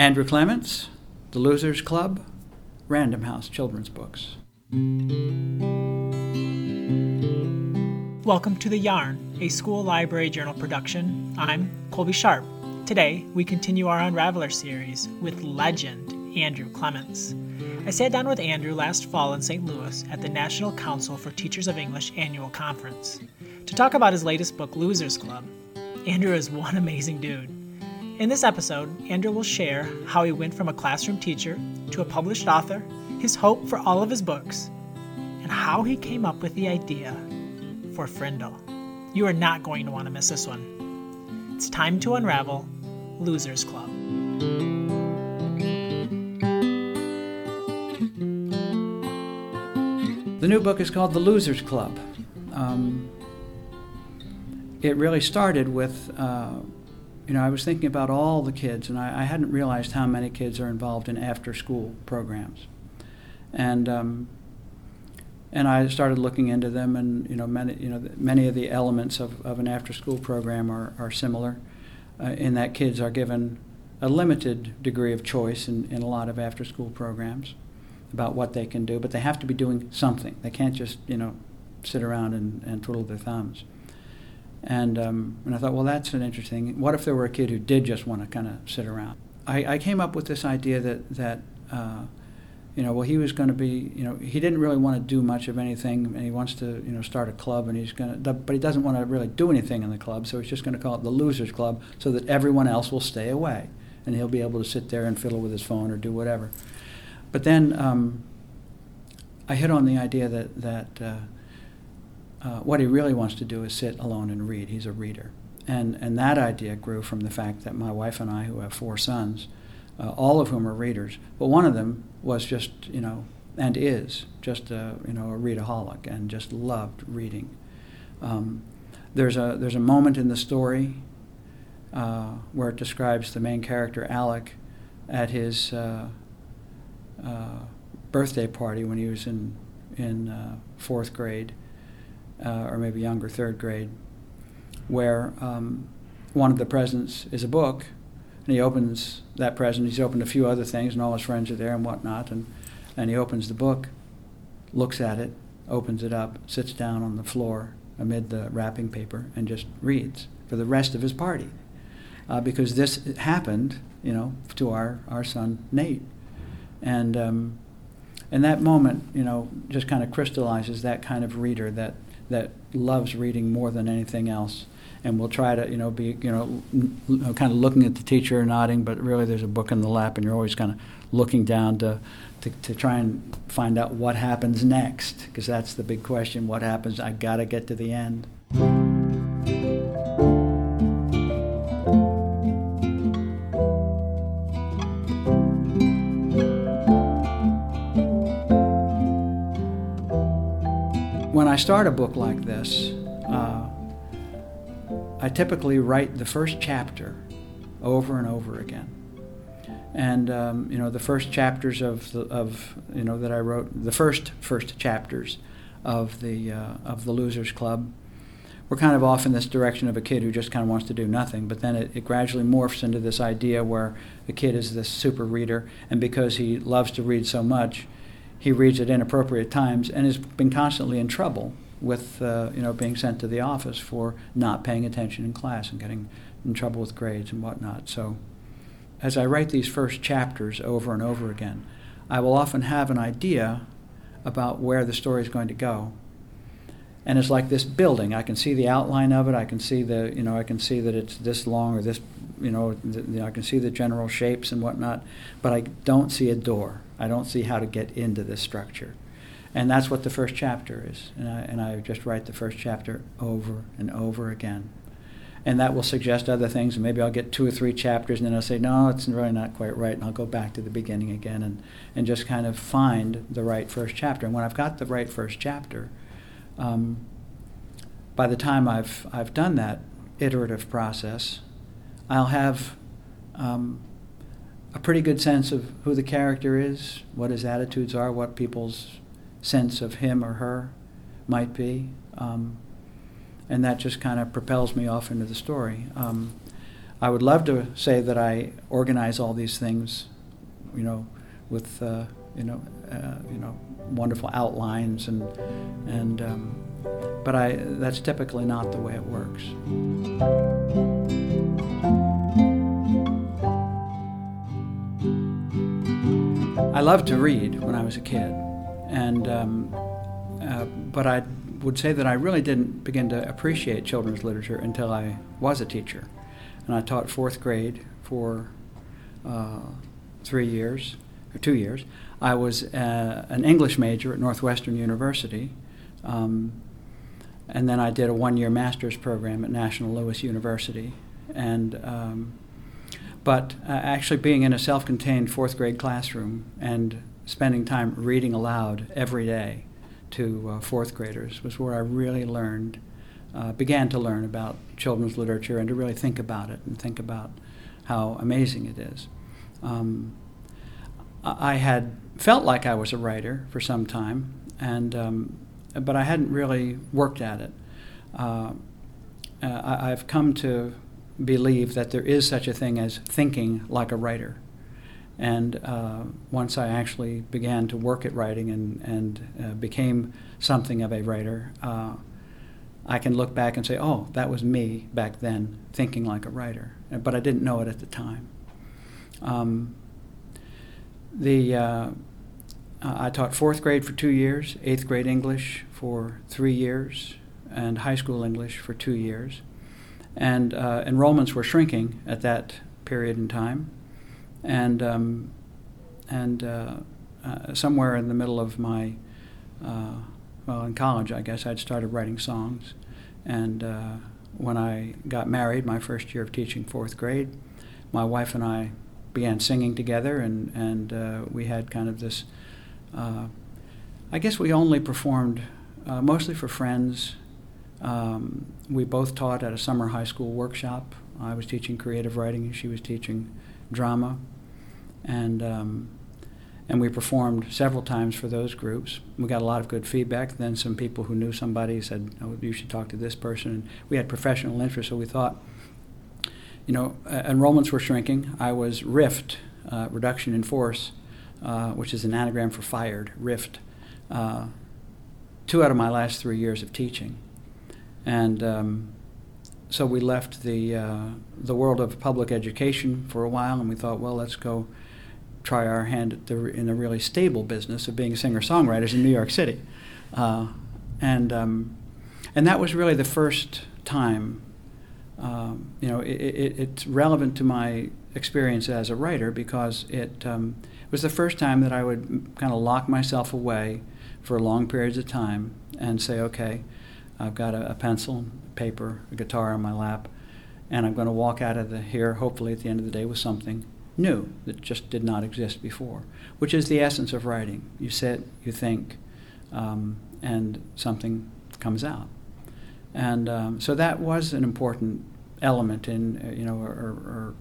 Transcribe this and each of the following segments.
Andrew Clements, The Losers Club, Random House Children's Books. Welcome to The Yarn, a school library journal production. I'm Colby Sharp. Today, we continue our Unraveled series with legend Andrew Clements. I sat down with Andrew last fall in St. Louis at the National Council for Teachers of English annual conference to talk about his latest book, Losers Club. Andrew is one amazing dude. In this episode, Andrew will share how he went from a classroom teacher to a published author, his hope for all of his books, and how he came up with the idea for Frindle. You are not going to want to miss this one. It's time to unravel Losers Club. The new book is called The Losers Club. Um, it really started with, uh, you know, I was thinking about all the kids, and I, I, hadn't realized how many kids are involved in after-school programs, and um, and I started looking into them, and you know, many you know many of the elements of, of an after-school program are, are similar, uh, in that kids are given a limited degree of choice in, in a lot of after-school programs about what they can do, but they have to be doing something. They can't just, you know, sit around and, and twiddle their thumbs. And, um, and I thought, well, that's an interesting. What if there were a kid who did just want to kind of sit around? I, I came up with this idea that, that uh, you know, well, he was going to be, you know, he didn't really want to do much of anything, and he wants to, you know, start a club, and he's going to, but he doesn't want to really do anything in the club, so he's just going to call it the Losers Club, so that everyone else will stay away, and he'll be able to sit there and fiddle with his phone or do whatever. But then um, I hit on the idea that, that uh, uh, what he really wants to do is sit alone and read. He's a reader. And, and that idea grew from the fact that my wife and I, who have four sons, uh, all of whom are readers, but one of them was just, you know, and is just a, you know, a readaholic and just loved reading. Um, there's, a, there's a moment in the story uh, where it describes the main character, Alec, at his uh, uh, birthday party when he was in in fourth grade, uh, or maybe younger, third grade, where um, one of the presents is a book, and he opens that present. He's opened a few other things, and all his friends are there and whatnot, and and he opens the book, looks at it, opens it up, sits down on the floor amid the wrapping paper, and just reads for the rest of his party, uh, because this happened, you know, to our our son Nate and um, and that moment, you know, just kind of crystallizes that kind of reader that that loves reading more than anything else, and will try to, you know, be, you know, kind of looking at the teacher, and nodding, but really there's a book in the lap, and you're always kind of looking down to. To, to try and find out what happens next, because that's the big question. What happens? I got to get to the end. Start a book like this, uh, I typically write the first chapter over and over again. And um, you know, the first chapters of the, of you know that I wrote, the first first chapters of the uh, of the Losers Club, were kind of off in this direction of a kid who just kind of wants to do nothing. But then it, it gradually morphs into this idea where the kid is this super reader, and because he loves to read so much, he reads at inappropriate times and has been constantly in trouble with uh, you know being sent to the office for not paying attention in class and getting in trouble with grades and whatnot. So as I write these first chapters over and over again, I will often have an idea about where the story is going to go. And it's like this building. I can see the outline of it. I can see the, you know, I can see that it's this long or this, you know, the, I can see the general shapes and whatnot, but I don't see a door. I don't see how to get into this structure. And that's what the first chapter is. And I, and I just write the first chapter over and over again. And that will suggest other things. And maybe I'll get two or three chapters and then I'll say, no, it's really not quite right. And I'll go back to the beginning again and, and just kind of find the right first chapter. And when I've got the right first chapter, um, by the time I've, I've done that iterative process, I'll have um, a pretty good sense of who the character is, what his attitudes are, what people's sense of him or her might be. Um, and that just kind of propels me off into the story. Um, I would love to say that I organize all these things, you know, with uh, you know, uh, you know, wonderful outlines and and um, but I that's typically not the way it works. I loved to read when I was a kid, and um, uh, but I would say that I really didn't begin to appreciate children's literature until I was a teacher, and I taught fourth grade for uh, three years or two years. I was uh, an English major at Northwestern University, um, and then I did a one-year master's program at National Louis University, and um, but uh, actually being in a self-contained fourth grade classroom and spending time reading aloud every day to uh, fourth graders was where I really learned, uh, began to learn about children's literature and to really think about it and think about how amazing it is. Um, I had felt like I was a writer for some time, and um, but I hadn't really worked at it. Uh, uh I, have come to believe that there is such a thing as thinking like a writer. And uh, once I actually began to work at writing and, and uh, became something of a writer, uh, I can look back and say, oh, that was me back then thinking like a writer. But I didn't know it at the time. Um, the, uh, I taught fourth grade for two years, eighth grade English for three years, and high school English for two years. And uh, enrollments were shrinking at that period in time. And um, and uh, uh, somewhere in the middle of my uh, well in college I guess I'd started writing songs. And uh, when I got married my first year of teaching fourth grade my wife and I began singing together. And and uh, we had kind of this I guess we only performed mostly for friends um, we both taught at a summer high school workshop I was teaching creative writing and she was teaching drama, and um, and we performed several times for those groups. We got a lot of good feedback. Then some people who knew somebody said, "Oh, you should talk to this person." And we had professional interest, so we thought, you know, uh, enrollments were shrinking. I was RIFT, uh, reduction in force, uh, which is an anagram for fired. RIFT. Uh, two out of my last three years of teaching, and um, so we left the uh, the world of public education for a while, and we thought, well, let's go try our hand the, in a really stable business of being singer songwriters in New York City, uh, and um, and that was really the first time. Um, you know, it, it, it's relevant to my experience as a writer because it um, was the first time that I would kind of lock myself away for long periods of time and say, okay, I've got a, a pencil, paper, a guitar on my lap, and I'm going to walk out of the here, hopefully at the end of the day, with something new that just did not exist before, which is the essence of writing. You sit, you think, um, and something comes out. And um, so that was an important element in, uh, you know, or, or,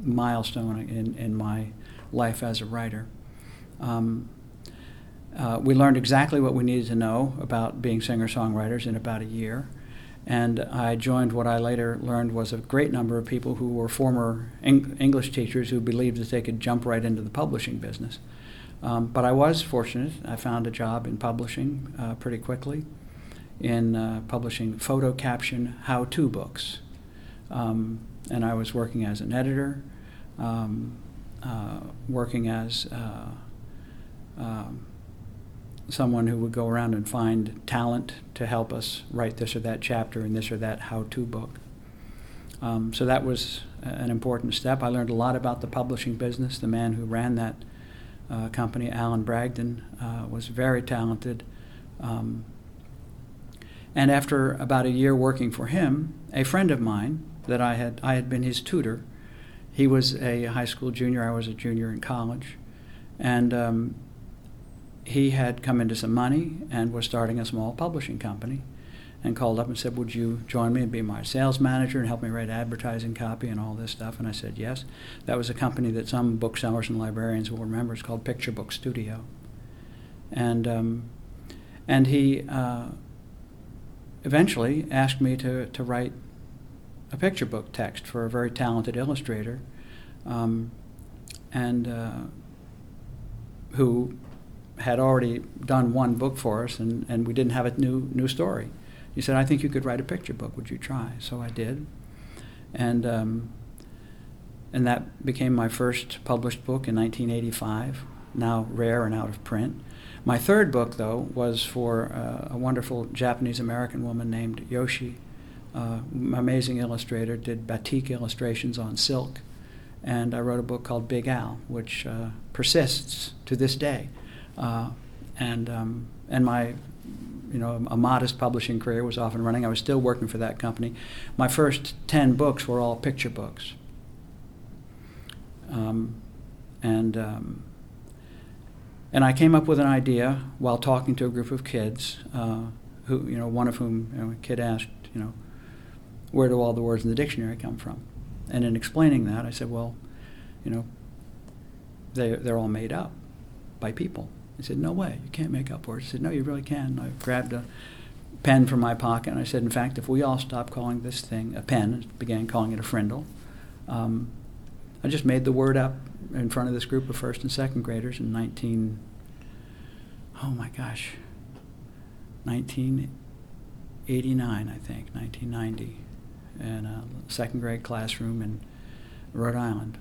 milestone in, in my life as a writer. Um, uh, we learned exactly what we needed to know about being singer songwriters in about a year. And I joined what I later learned was a great number of people who were former Eng- English teachers who believed that they could jump right into the publishing business. Um, but I was fortunate. I found a job in publishing uh, pretty quickly, in uh, publishing photo caption how to books. Um, and I was working as an editor, um, uh, working as uh, um, someone who would go around and find talent to help us write this or that chapter in this or that how to book. Um, so that was an important step. I learned a lot about the publishing business. The man who ran that uh, company, Allen Bragdon, uh, was very talented. Um, and after about a year working for him, a friend of mine that I had, I had been his tutor. He was a high school junior. I was a junior in college, and um, he had come into some money and was starting a small publishing company and called up and said, Would you join me and be my sales manager and help me write advertising copy and all this stuff? And I said, Yes. That was a company that some booksellers and librarians will remember. It's called Picture Book Studio. And, um, and he uh, eventually asked me to, to write a picture book text for a very talented illustrator, um, and uh, who had already done one book for us, and, and we didn't have a new new story. He said, "I think you could write a picture book. Would you try?" So I did, and um, and that became my first published book in 1985. Now rare and out of print. My third book, though, was for uh, a wonderful Japanese American woman named Yoshi, uh, amazing illustrator, did batik illustrations on silk. And I wrote a book called Big Al, which uh, persists to this day. Uh, and, um, and my you know, a modest publishing career was off and running. I was still working for that company. My first 10 books were all picture books. Um, and um, and I came up with an idea while talking to a group of kids, uh, who, you know, one of whom, you know, a kid asked, you know, where do all the words in the dictionary come from? And in explaining that, I said, well, you know, they, they're all made up by people. He said, no way, you can't make up words. I said, no, you really can. I grabbed a pen from my pocket and I said, in fact, if we all stop calling this thing a pen, and began calling it a frindle, um, I just made the word up in front of this group of first and second graders in 19, oh my gosh, 1989, I think, 1990, in a second grade classroom in Rhode Island.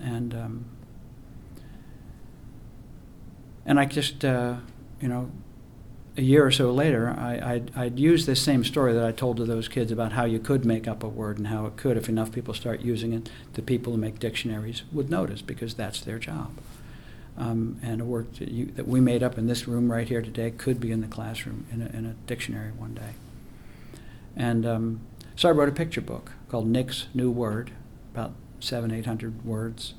And, um, and I just, uh, you know, a year or so later, I, I'd, I'd use this same story that I told to those kids about how you could make up a word and how it could, if enough people start using it, the people who make dictionaries would notice because that's their job. Um, and a word that, you, that, we made up in this room right here today could be in the classroom in a, in a dictionary one day. And um, so I wrote a picture book called Nick's New Word, about seven, eight hundred words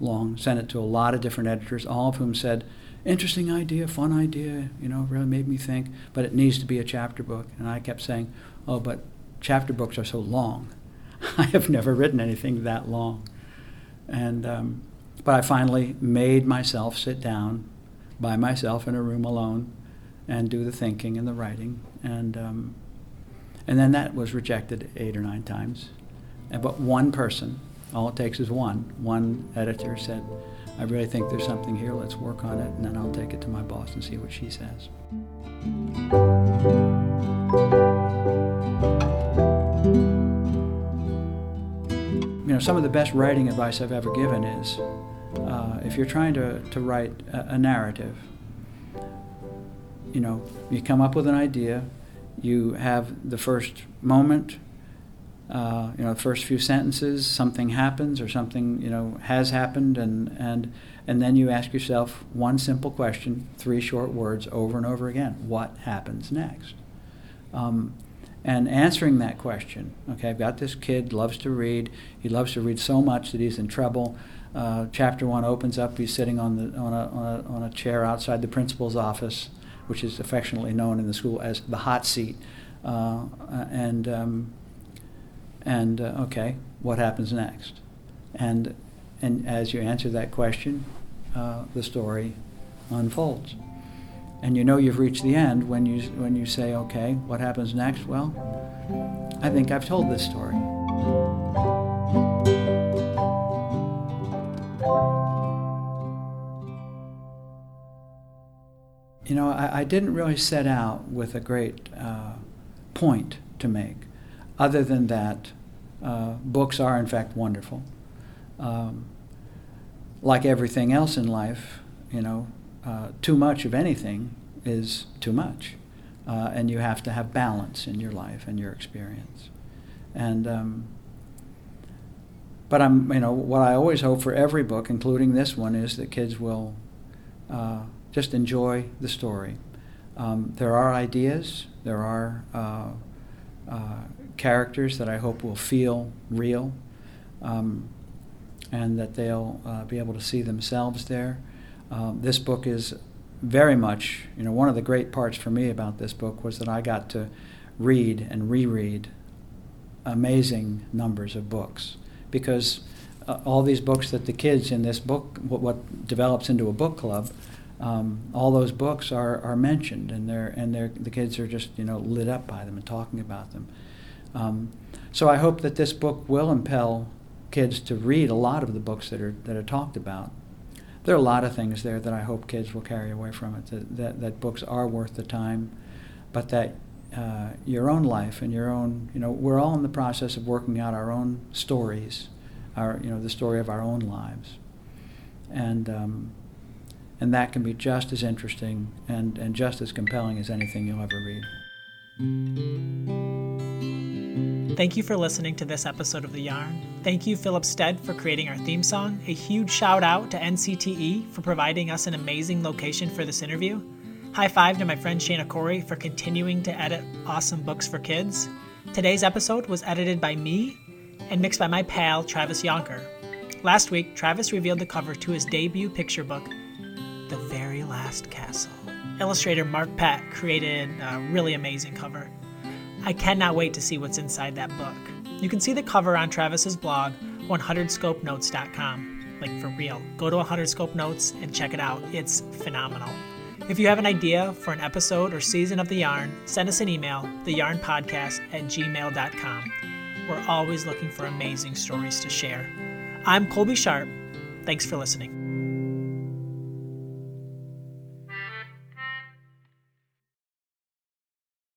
long, sent it to a lot of different editors, all of whom said, interesting idea, fun idea, you know, really made me think, but it needs to be a chapter book. And I kept saying, oh, but chapter books are so long. I have never written anything that long. And, um, but I finally made myself sit down by myself in a room alone and do the thinking and the writing. And, um, and then that was rejected eight or nine times. And, but one person, all it takes is one, one editor said, I really think there's something here, let's work on it, and then I'll take it to my boss and see what she says. You know, some of the best writing advice I've ever given is uh, if you're trying to, to write a, a narrative, you know, you come up with an idea, you have the first moment, uh, you know, the first few sentences, something happens or something, you know, has happened, and, and, and then you ask yourself one simple question, three short words over and over again. What happens next? Um, and answering that question, okay, I've got this kid, loves to read. He loves to read so much that he's in trouble. Uh, chapter one opens up, he's sitting on, the, on, a, on, a, on a chair outside the principal's office, which is affectionately known in the school as the hot seat. Uh, and um, and uh, okay, what happens next? And and as you answer that question, uh, the story unfolds. And you know you've reached the end when you when you say, okay, what happens next? Well, I think I've told this story. You know, I, I didn't really set out with a great uh, point to make other than that, uh, books are in fact wonderful. Um, like everything else in life, you know, uh, too much of anything is too much. Uh, and you have to have balance in your life and your experience. And, um, but I'm, you know, what I always hope for every book, including this one, is that kids will uh, just enjoy the story. Um, there are ideas, there are uh, characters that I hope will feel real um, and that they'll uh, be able to see themselves there. Um, this book is very much, you know, one of the great parts for me about this book was that I got to read and reread amazing numbers of books because uh, all these books that the kids in this book, what, what develops into a book club, um, all those books are, are mentioned and they're and they're, the kids are just you know lit up by them and talking about them. Um, so I hope that this book will impel kids to read a lot of the books that are that are talked about. There are a lot of things there that I hope kids will carry away from it. That that, that books are worth the time, but that uh, your own life and your own you know we're all in the process of working out our own stories, our you know the story of our own lives, and. Um, and that can be just as interesting and, and just as compelling as anything you'll ever read. Thank you for listening to this episode of The Yarn. Thank you, Philip Stead, for creating our theme song. A huge shout out to NCTE for providing us an amazing location for this interview. High five to my friend Shana Corey for continuing to edit awesome books for kids. Today's episode was edited by me and mixed by my pal, Travis Jonker. Last week, Travis revealed the cover to his debut picture book, The Very Last Castle. Illustrator Mark Pett created a really amazing cover. I cannot wait to see what's inside that book. You can see the cover on Travis's blog, 100scopenotes.com. Like for real. Go to 100scope notes and check it out. It's phenomenal. If you have an idea for an episode or season of The Yarn, send us an email, theyarnpodcast at gmail.com. We're always looking for amazing stories to share. I'm Colby Sharp. Thanks for listening.